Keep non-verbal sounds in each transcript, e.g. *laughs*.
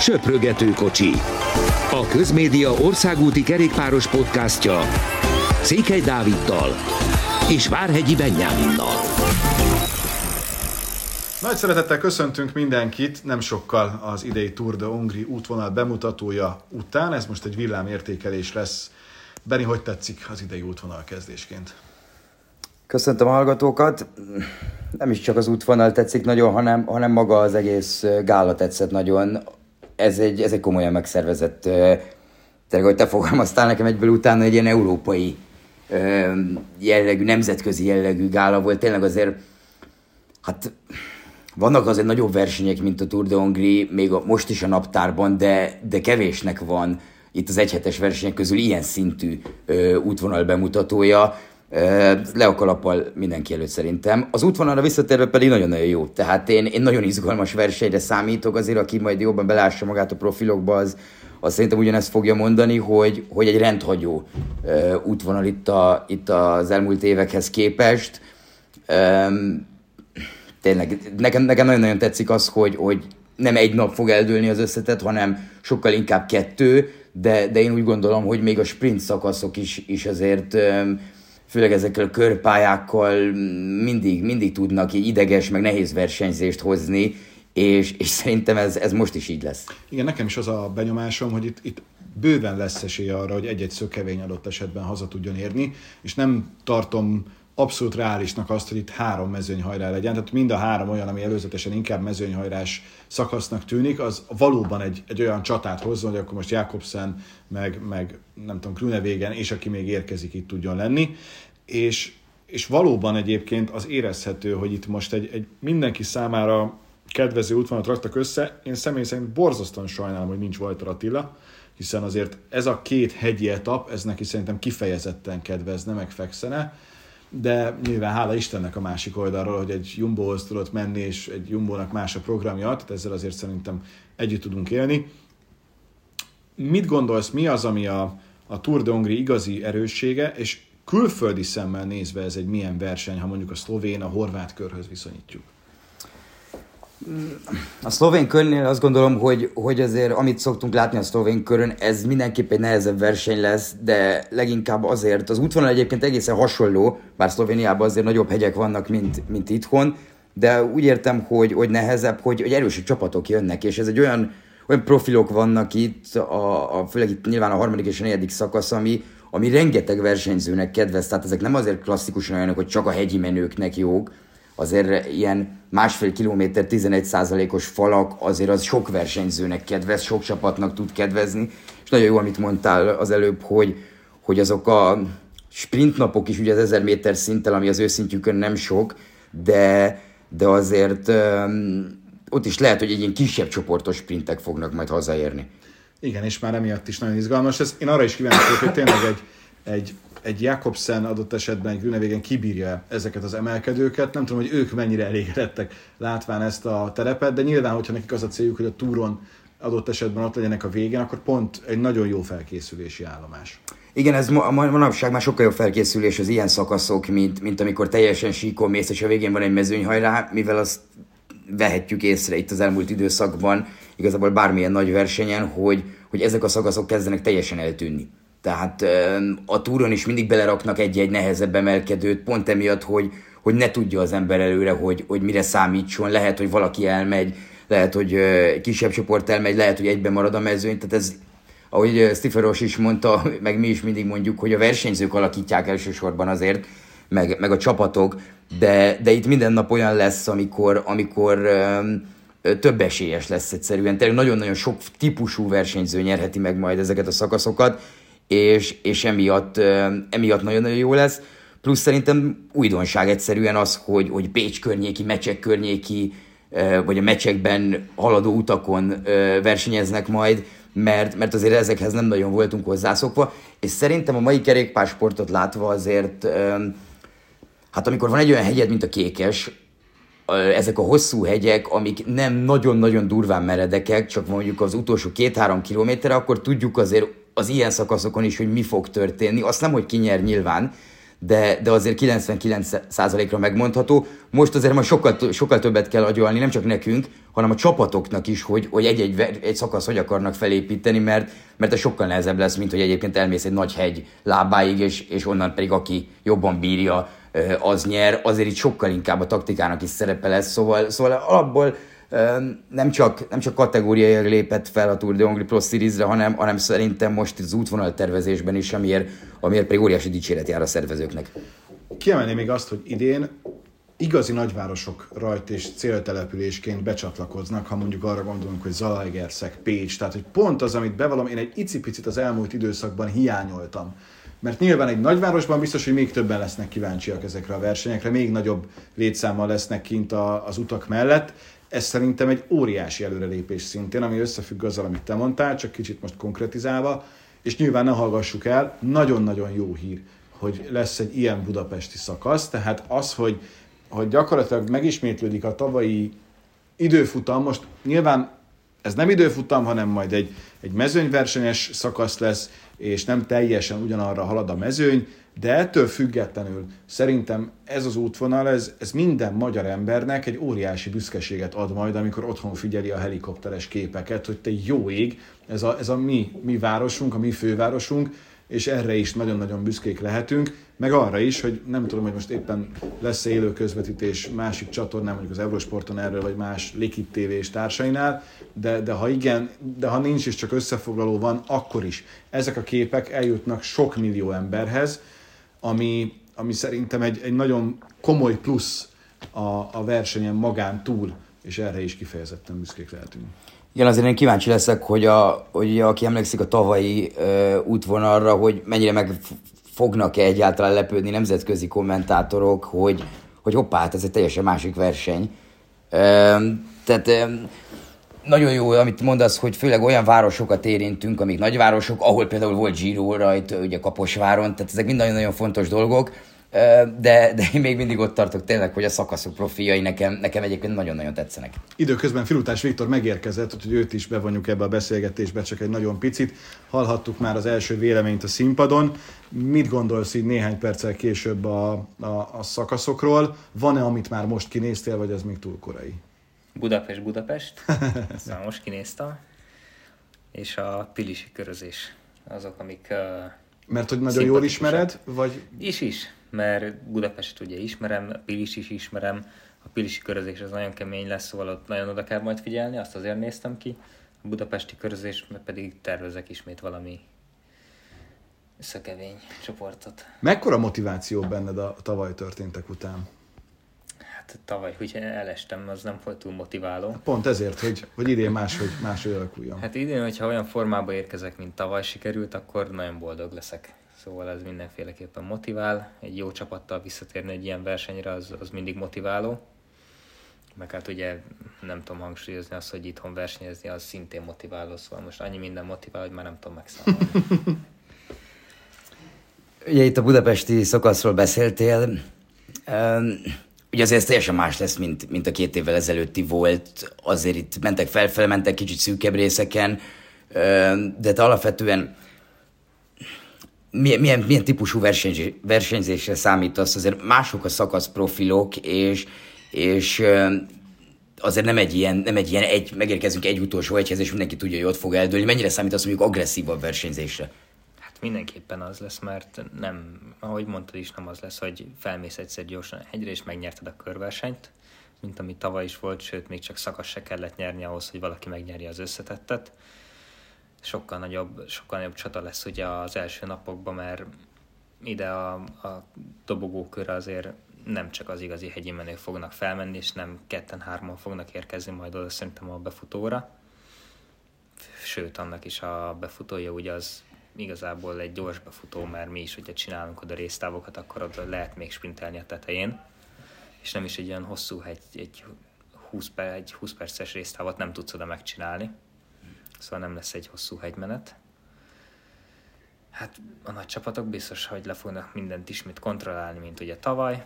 Söprögető kocsi. A Közmédia országúti kerékpáros podcastja Székely Dáviddal és Várhegyi Benyáminnal. Nagy szeretettel köszöntünk mindenkit, nem sokkal az idei Tour de Hongri útvonal bemutatója után. Ez most egy villámértékelés lesz. Beni, hogy tetszik az idei útvonal kezdésként? Köszöntöm a hallgatókat. Nem is csak az útvonal tetszik nagyon, hanem, hanem maga az egész gála tetszett nagyon. Ez egy, ez egy komolyan megszervezett, tényleg, hogy te fogalmaztál nekem egyből utána, egy ilyen európai jellegű, nemzetközi jellegű gála volt. Tényleg azért, hát vannak azért nagyobb versenyek, mint a Tour de Hongrie, még a, most is a naptárban, de, de kevésnek van itt az egyhetes versenyek közül ilyen szintű ö, útvonal bemutatója le a kalappal mindenki előtt szerintem. Az útvonalra visszatérve pedig nagyon-nagyon jó. Tehát én, én nagyon izgalmas versenyre számítok, azért aki majd jobban belássa magát a profilokba, az, az szerintem ugyanezt fogja mondani, hogy, hogy egy rendhagyó uh, útvonal itt, a, itt az elmúlt évekhez képest. Um, tényleg, nekem, nekem nagyon-nagyon tetszik az, hogy, hogy nem egy nap fog eldőlni az összetett, hanem sokkal inkább kettő, de, de én úgy gondolom, hogy még a sprint szakaszok is, is azért um, főleg ezekkel a körpályákkal mindig, mindig tudnak így ideges, meg nehéz versenyzést hozni, és, és szerintem ez, ez most is így lesz. Igen, nekem is az a benyomásom, hogy itt, itt bőven lesz esély arra, hogy egy-egy szökevény adott esetben haza tudjon érni, és nem tartom abszolút reálisnak azt, hogy itt három mezőnyhajrá legyen. Tehát mind a három olyan, ami előzetesen inkább mezőnyhajrás szakasznak tűnik, az valóban egy, egy olyan csatát hozzon, hogy akkor most Jakobsen, meg, meg nem tudom, Krunevégen, és aki még érkezik, itt tudjon lenni. És, és valóban egyébként az érezhető, hogy itt most egy, egy mindenki számára kedvező útvonalat raktak össze. Én személy szerint borzasztóan sajnálom, hogy nincs Walter Attila, hiszen azért ez a két hegyi etap, ez neki szerintem kifejezetten kedvezne, meg fekszene de nyilván hála Istennek a másik oldalról, hogy egy Jumbohoz tudott menni, és egy Jumbónak más a programja, tehát ezzel azért szerintem együtt tudunk élni. Mit gondolsz, mi az, ami a, a Tour de Hongrie igazi erőssége, és külföldi szemmel nézve ez egy milyen verseny, ha mondjuk a szlovén, a horvát körhöz viszonyítjuk? A szlovén körnél azt gondolom, hogy, hogy azért amit szoktunk látni a szlovén körön, ez mindenképp egy nehezebb verseny lesz, de leginkább azért, az útvonal egyébként egészen hasonló, bár Szlovéniában azért nagyobb hegyek vannak, mint, mint itthon, de úgy értem, hogy, hogy nehezebb, hogy, hogy erősebb csapatok jönnek, és ez egy olyan, olyan profilok vannak itt, a, a, főleg itt nyilván a harmadik és a negyedik szakasz, ami, ami rengeteg versenyzőnek kedvez, tehát ezek nem azért klasszikusan olyanok, hogy csak a hegyi menőknek jók, azért ilyen másfél kilométer 11 százalékos falak, azért az sok versenyzőnek kedvez, sok csapatnak tud kedvezni, és nagyon jó, amit mondtál az előbb, hogy, hogy azok a sprint napok is ugye az 1000 méter szinttel, ami az őszintjükön nem sok, de, de azért um, ott is lehet, hogy egy ilyen kisebb csoportos sprintek fognak majd hazaérni. Igen, és már emiatt is nagyon izgalmas. Ez, én arra is kíváncsi hogy tényleg egy, egy egy Jakobsen adott esetben egy kibírja ezeket az emelkedőket. Nem tudom, hogy ők mennyire elégedettek látván ezt a terepet, de nyilván, hogyha nekik az a céljuk, hogy a túron adott esetben ott legyenek a végén, akkor pont egy nagyon jó felkészülési állomás. Igen, ez ma, manapság már sokkal jobb felkészülés az ilyen szakaszok, mint, mint amikor teljesen síkon mész, és a végén van egy mezőnyhajrá, mivel azt vehetjük észre itt az elmúlt időszakban, igazából bármilyen nagy versenyen, hogy, hogy ezek a szakaszok kezdenek teljesen eltűnni. Tehát a túron is mindig beleraknak egy-egy nehezebb emelkedőt, pont emiatt, hogy, hogy ne tudja az ember előre, hogy, hogy mire számítson. Lehet, hogy valaki elmegy, lehet, hogy kisebb csoport elmegy, lehet, hogy egyben marad a mezőny. Tehát ez, ahogy Stiferos is mondta, *laughs* meg mi is mindig mondjuk, hogy a versenyzők alakítják elsősorban azért, meg, meg a csapatok, de, de itt minden nap olyan lesz, amikor, amikor több esélyes lesz egyszerűen. Tehát nagyon-nagyon sok típusú versenyző nyerheti meg majd ezeket a szakaszokat, és, és emiatt, emiatt nagyon-nagyon jó lesz. Plusz szerintem újdonság egyszerűen az, hogy, hogy Pécs környéki, mecsek környéki, vagy a mecsekben haladó utakon versenyeznek majd, mert, mert azért ezekhez nem nagyon voltunk hozzászokva, és szerintem a mai kerékpársportot látva azért, hát amikor van egy olyan hegyed, mint a Kékes, ezek a hosszú hegyek, amik nem nagyon-nagyon durván meredekek, csak mondjuk az utolsó két-három kilométerre, akkor tudjuk azért az ilyen szakaszokon is, hogy mi fog történni. Azt nem, hogy kinyer nyilván, de, de azért 99%-ra megmondható. Most azért majd sokkal, sokkal többet kell agyalni, nem csak nekünk, hanem a csapatoknak is, hogy, hogy egy-egy egy szakasz hogy akarnak felépíteni, mert, mert ez sokkal nehezebb lesz, mint hogy egyébként elmész egy nagy hegy lábáig, és, és onnan pedig aki jobban bírja, az nyer. Azért itt sokkal inkább a taktikának is szerepe lesz, szóval, szóval alapból nem csak, nem csak kategóriai lépett fel a Tour de Hongrie Pro Series-re, hanem, hanem szerintem most az útvonal tervezésben is, amiért, amiért pedig óriási dicséret jár a szervezőknek. Kiemelném még azt, hogy idén igazi nagyvárosok rajt és céltelepülésként becsatlakoznak, ha mondjuk arra gondolunk, hogy Zalaegerszeg, Pécs, tehát hogy pont az, amit bevallom, én egy icipicit az elmúlt időszakban hiányoltam. Mert nyilván egy nagyvárosban biztos, hogy még többen lesznek kíváncsiak ezekre a versenyekre, még nagyobb létszámmal lesznek kint a, az utak mellett, ez szerintem egy óriási előrelépés szintén, ami összefügg azzal, amit te mondtál, csak kicsit most konkretizálva, és nyilván ne hallgassuk el, nagyon-nagyon jó hír, hogy lesz egy ilyen budapesti szakasz, tehát az, hogy, hogy gyakorlatilag megismétlődik a tavalyi időfutam, most nyilván ez nem időfutam, hanem majd egy, egy mezőnyversenyes szakasz lesz, és nem teljesen ugyanarra halad a mezőny, de ettől függetlenül szerintem ez az útvonal, ez, ez minden magyar embernek egy óriási büszkeséget ad majd, amikor otthon figyeli a helikopteres képeket, hogy te jó ég, ez a, ez a mi, mi városunk, a mi fővárosunk, és erre is nagyon-nagyon büszkék lehetünk, meg arra is, hogy nem tudom, hogy most éppen lesz élő közvetítés másik csatornán, mondjuk az Eurosporton erről, vagy más Likit TV és társainál, de, de ha igen, de ha nincs és csak összefoglaló van, akkor is. Ezek a képek eljutnak sok millió emberhez, ami, ami szerintem egy, egy nagyon komoly plusz a, a versenyen magán túl, és erre is kifejezetten büszkék lehetünk. Igen, azért én kíváncsi leszek, hogy, a, hogy aki emlékszik a tavalyi ö, útvonalra, hogy mennyire meg fognak-e egyáltalán lepődni nemzetközi kommentátorok, hogy, hogy hoppá, hát ez egy teljesen másik verseny. Ö, tehát ö, nagyon jó, amit mondasz, hogy főleg olyan városokat érintünk, amik nagyvárosok, ahol például volt Giro rajt, ugye Kaposváron, tehát ezek mind nagyon-nagyon fontos dolgok, de, de én még mindig ott tartok tényleg, hogy a szakaszok profiai nekem, nekem egyébként nagyon-nagyon tetszenek. Időközben Filutás Viktor megérkezett, hogy őt is bevonjuk ebbe a beszélgetésbe, csak egy nagyon picit. Hallhattuk már az első véleményt a színpadon. Mit gondolsz így néhány perccel később a, a, a szakaszokról? Van-e, amit már most kinéztél, vagy az még túl korai? Budapest, Budapest. *laughs* Ezt most kinéztem. És a pilisi körözés. Azok, amik... Uh, mert hogy nagyon jól ismered, vagy... Is is, mert Budapest ugye ismerem, a Pilis is ismerem, a Pilisi körözés az nagyon kemény lesz, szóval ott nagyon oda kell majd figyelni, azt azért néztem ki. A budapesti körözés pedig tervezek ismét valami szökevény csoportot. Mekkora motiváció benned a tavaly történtek után? Hát tavaly, hogy elestem, az nem volt túl motiváló. Pont ezért, hogy, hogy idén máshogy, máshogy alakuljon. Hát idén, hogyha olyan formába érkezek, mint tavaly sikerült, akkor nagyon boldog leszek. Szóval ez mindenféleképpen motivál. Egy jó csapattal visszatérni egy ilyen versenyre, az, az mindig motiváló. Meg hát ugye nem tudom hangsúlyozni azt, hogy itthon versenyezni, az szintén motiváló, szóval most annyi minden motivál, hogy már nem tudom megszámolni. *laughs* ugye itt a budapesti szakaszról beszéltél. Um, ugye azért ez teljesen más lesz, mint, mint a két évvel ezelőtti volt. Azért itt mentek felfele, mentek kicsit szűkebb részeken, de te alapvetően milyen, milyen, milyen típusú versenyzés, versenyzésre számítasz? Azért mások a szakasz profilok, és, és azért nem egy ilyen, nem egy ilyen egy, megérkezünk egy utolsó egyhez, és mindenki tudja, hogy ott fog eldőlni. Mennyire számítasz mondjuk agresszívabb versenyzésre? Hát mindenképpen az lesz, mert nem, ahogy mondtad is, nem az lesz, hogy felmész egyszer gyorsan egyre, és megnyerted a körversenyt, mint ami tavaly is volt, sőt, még csak szakasz se kellett nyerni ahhoz, hogy valaki megnyerje az összetettet sokkal nagyobb, sokkal nagyobb csata lesz ugye az első napokban, mert ide a, a dobogókörre azért nem csak az igazi hegyi menők fognak felmenni, és nem ketten-hárman fognak érkezni majd oda szerintem a befutóra. Sőt, annak is a befutója ugye az igazából egy gyors befutó, mert mi is, hogyha csinálunk oda résztávokat, akkor oda lehet még sprintelni a tetején, és nem is egy olyan hosszú, egy, egy 20, per, egy 20 perces résztávot nem tudsz oda megcsinálni szóval nem lesz egy hosszú hegymenet. Hát a nagy csapatok biztos, hogy le fognak mindent ismét kontrollálni, mint ugye tavaly,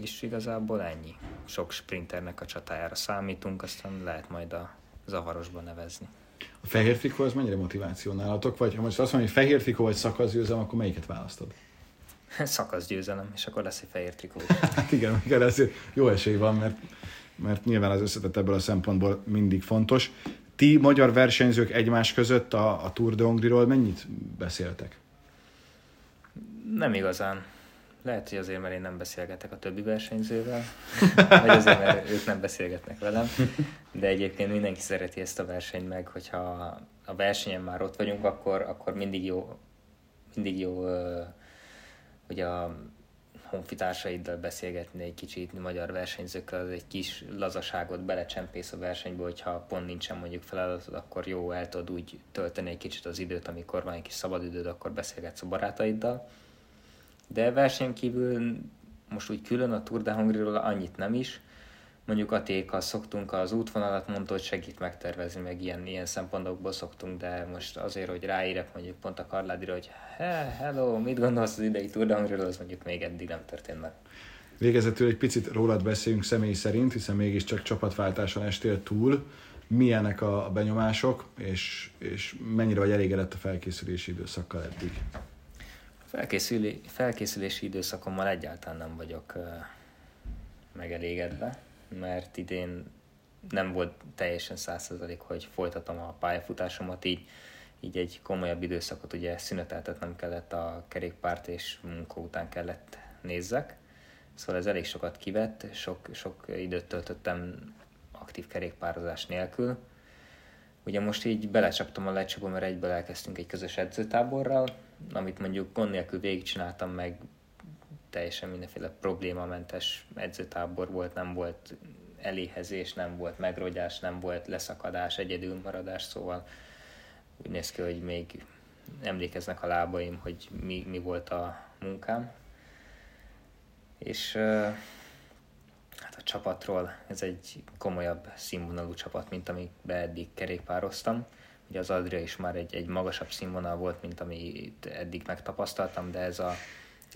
és igazából ennyi. Sok sprinternek a csatájára számítunk, aztán lehet majd a zavarosban nevezni. A fehér trikó az mennyire motiváció nálatok? Vagy ha most azt mondom, hogy fehér trikó vagy szakaszgyőzelem, akkor melyiket választod? *laughs* szakaszgyőzelem, és akkor lesz egy fehér trikó. *laughs* Hát igen, igen, ez jó esély van, mert, mert nyilván az összetett ebből a szempontból mindig fontos. Ti magyar versenyzők egymás között a, a Tour de Hongriról mennyit beszéltek? Nem igazán. Lehet, hogy azért, mert én nem beszélgetek a többi versenyzővel, *laughs* vagy azért, mert ők nem beszélgetnek velem, de egyébként mindenki szereti ezt a versenyt meg, hogyha a versenyen már ott vagyunk, akkor, akkor mindig jó, mindig jó hogy a honfitársaiddal beszélgetni egy kicsit magyar versenyzőkkel, az egy kis lazaságot belecsempész a versenybe, hogyha pont nincsen mondjuk feladatod, akkor jó, el tudod úgy tölteni egy kicsit az időt, amikor van egy kis szabadidőd, akkor beszélgetsz a barátaiddal. De versenyen kívül most úgy külön a Tour de Hongriról annyit nem is, mondjuk a tékkal szoktunk az útvonalat, mondta, hogy segít megtervezni, meg ilyen, ilyen szempontokból szoktunk, de most azért, hogy ráírek mondjuk pont a Karládira, hogy he, hello, mit gondolsz az idei Tour de az mondjuk még eddig nem történt meg. Végezetül egy picit rólad beszéljünk személy szerint, hiszen mégiscsak csapatváltáson estél túl. Milyenek a benyomások, és, és mennyire vagy elégedett a felkészülési időszakkal eddig? Felkészüli, felkészülési időszakommal egyáltalán nem vagyok megelégedve mert idén nem volt teljesen százszerzalék, hogy folytatom a pályafutásomat, így, így egy komolyabb időszakot ugye szüneteltetnem kellett a kerékpárt, és munka után kellett nézzek. Szóval ez elég sokat kivett, sok, sok időt töltöttem aktív kerékpározás nélkül. Ugye most így belecsaptam a lecsapom, mert egyből elkezdtünk egy közös edzőtáborral, amit mondjuk gond nélkül végigcsináltam, meg teljesen mindenféle problémamentes edzőtábor volt, nem volt eléhezés, nem volt megrogyás, nem volt leszakadás, egyedülmaradás, szóval úgy néz ki, hogy még emlékeznek a lábaim, hogy mi, mi volt a munkám. És hát a csapatról ez egy komolyabb színvonalú csapat, mint amikbe eddig kerékpároztam. Ugye az Adria is már egy, egy magasabb színvonal volt, mint amit eddig megtapasztaltam, de ez a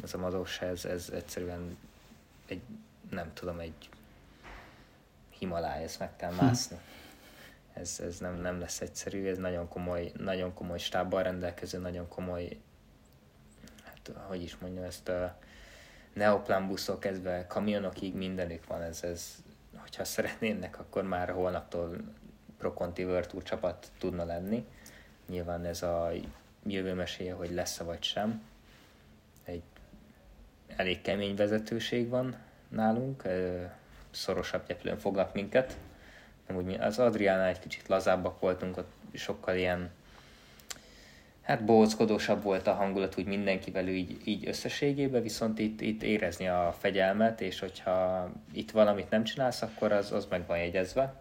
ez a mazós, ez, ez egyszerűen egy, nem tudom, egy Himaláj, ezt meg kell mászni. Ez, ez nem, nem lesz egyszerű, ez nagyon komoly, nagyon komoly stábbal rendelkező, nagyon komoly, hát hogy is mondjam, ezt a neoplán buszok kezdve kamionokig mindenük van, ez, ez hogyha szeretnének, akkor már holnaptól Pro Conti World Tour csapat tudna lenni. Nyilván ez a jövő meséje, hogy lesz-e vagy sem. Elég kemény vezetőség van nálunk, szorosabb gyeplőn fognak minket. Nem úgy, az Adriánál egy kicsit lazábbak voltunk, ott sokkal ilyen hát bóckodósabb volt a hangulat úgy mindenkivel így, így összességében, viszont itt, itt érezni a fegyelmet, és hogyha itt valamit nem csinálsz, akkor az, az meg van jegyezve,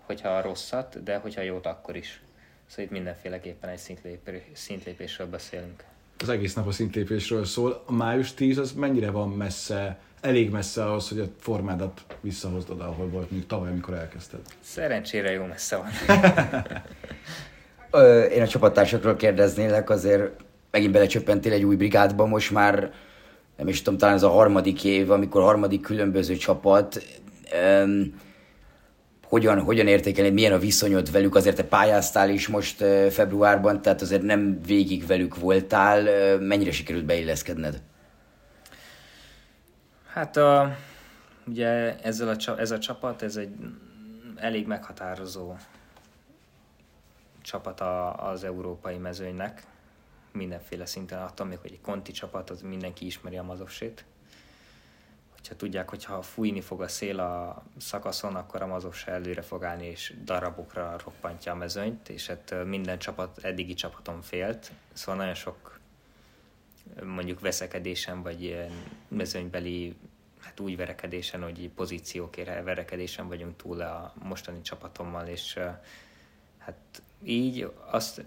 hogyha rosszat, de hogyha jót, akkor is. Szóval itt mindenféleképpen egy szintlépésről beszélünk az egész nap a szintlépésről szól. A május 10 az mennyire van messze, elég messze ahhoz, hogy a formádat visszahozd oda, ahol volt még tavaly, amikor elkezdted? Szerencsére jó messze van. *laughs* Én a csapattársakról kérdeznélek, azért megint belecsöppentél egy új brigádba, most már nem is tudom, talán ez a harmadik év, amikor harmadik különböző csapat hogyan, hogyan értékelni, milyen a viszonyod velük, azért te pályáztál is most februárban, tehát azért nem végig velük voltál, mennyire sikerült beilleszkedned? Hát a, ugye ezzel a, ez a csapat, ez egy elég meghatározó csapat az európai mezőnynek, mindenféle szinten, attól még, hogy egy konti csapat, az mindenki ismeri a mazosét, hogyha tudják, hogy ha fújni fog a szél a szakaszon, akkor a mazos előre fog állni, és darabokra roppantja a mezőnyt, és hát minden csapat, eddigi csapaton félt, szóval nagyon sok mondjuk veszekedésen, vagy mezőnybeli hát úgy verekedésen, hogy pozíciókért verekedésen vagyunk túl a mostani csapatommal, és hát így azt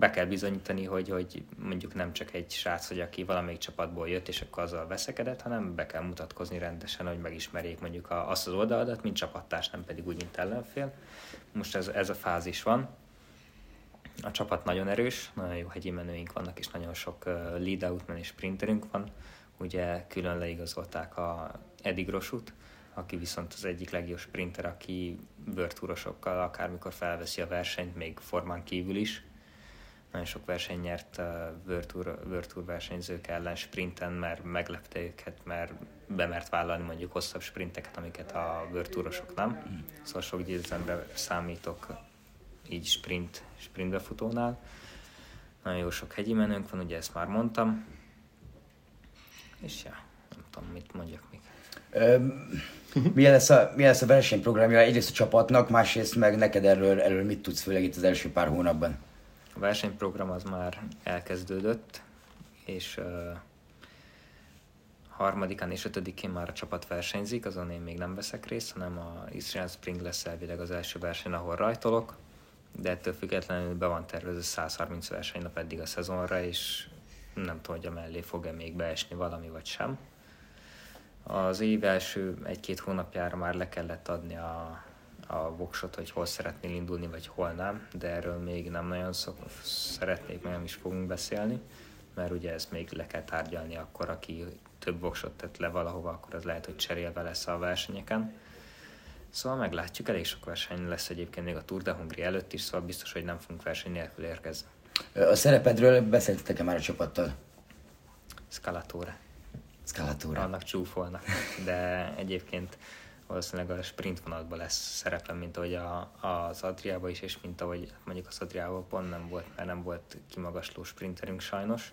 be kell bizonyítani, hogy, hogy mondjuk nem csak egy srác, hogy aki valamelyik csapatból jött, és akkor azzal veszekedett, hanem be kell mutatkozni rendesen, hogy megismerjék mondjuk a, azt az oldaladat, mint csapattárs, nem pedig úgy, mint ellenfél. Most ez, ez a fázis van. A csapat nagyon erős, nagyon jó hegyi menőink vannak, és nagyon sok lead outman és sprinterünk van. Ugye külön leigazolták a Edi Grosut, aki viszont az egyik legjobb sprinter, aki bőrtúrosokkal akármikor felveszi a versenyt, még formán kívül is nagyon sok verseny nyert a Tour, World versenyzők ellen sprinten, mert meglepte őket, mert bemert vállalni mondjuk hosszabb sprinteket, amiket a World nem. Szóval sok győzelemre számítok így sprint, sprintbefutónál. Nagyon jó sok hegyi menőnk van, ugye ezt már mondtam. És ja, nem tudom, mit mondjak még. milyen, lesz a, milyen lesz a versenyprogramja egyrészt a csapatnak, másrészt meg neked erről, erről mit tudsz, főleg itt az első pár hónapban? Versenyprogram az már elkezdődött, és uh, harmadikán és ötödikén már a csapat versenyzik, azon én még nem veszek részt, hanem a Israel Spring lesz elvileg az első verseny, ahol rajtolok, de ettől függetlenül be van tervezve 130 versenynap eddig a szezonra, és nem tudom, hogy a mellé fog-e még beesni valami vagy sem. Az év első egy-két hónapjára már le kellett adni a, a voksot, hogy hol szeretnél indulni, vagy hol nem, de erről még nem nagyon szok, szeretnék, meg nem is fogunk beszélni, mert ugye ezt még le kell tárgyalni akkor, aki több voksot tett le valahova, akkor az lehet, hogy cserélve lesz a versenyeken. Szóval meglátjuk, elég sok verseny lesz egyébként még a Tour de Hungary előtt is, szóval biztos, hogy nem fogunk verseny nélkül érkezni. A szerepedről beszéltetek-e már a csapattal? Scalatóra. Scalatóra. Annak csúfolnak, de egyébként valószínűleg a sprint vonatban lesz szerepem, mint ahogy a, az Adriában is, és mint ahogy mondjuk az Adriában pont nem volt, mert nem volt kimagasló sprinterünk sajnos.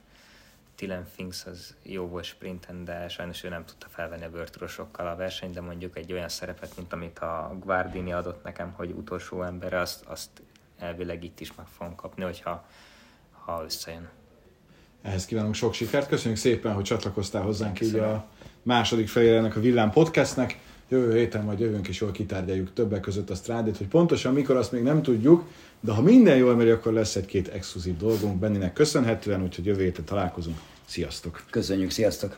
Dylan Finks az jó volt sprinten, de sajnos ő nem tudta felvenni a bőrturosokkal a versenyt, de mondjuk egy olyan szerepet, mint amit a Guardini adott nekem, hogy utolsó ember, azt, azt elvileg itt is meg fogom kapni, hogyha ha összejön. Ehhez kívánunk sok sikert. Köszönjük szépen, hogy csatlakoztál hozzánk így a második felére ennek a Villám podcastnek. Jövő héten majd jövünk és jól kitárgyaljuk többek között a strádét, hogy pontosan mikor azt még nem tudjuk, de ha minden jól megy, akkor lesz egy-két exkluzív dolgunk Benninek köszönhetően, úgyhogy jövő héten találkozunk. Sziasztok! Köszönjük, sziasztok!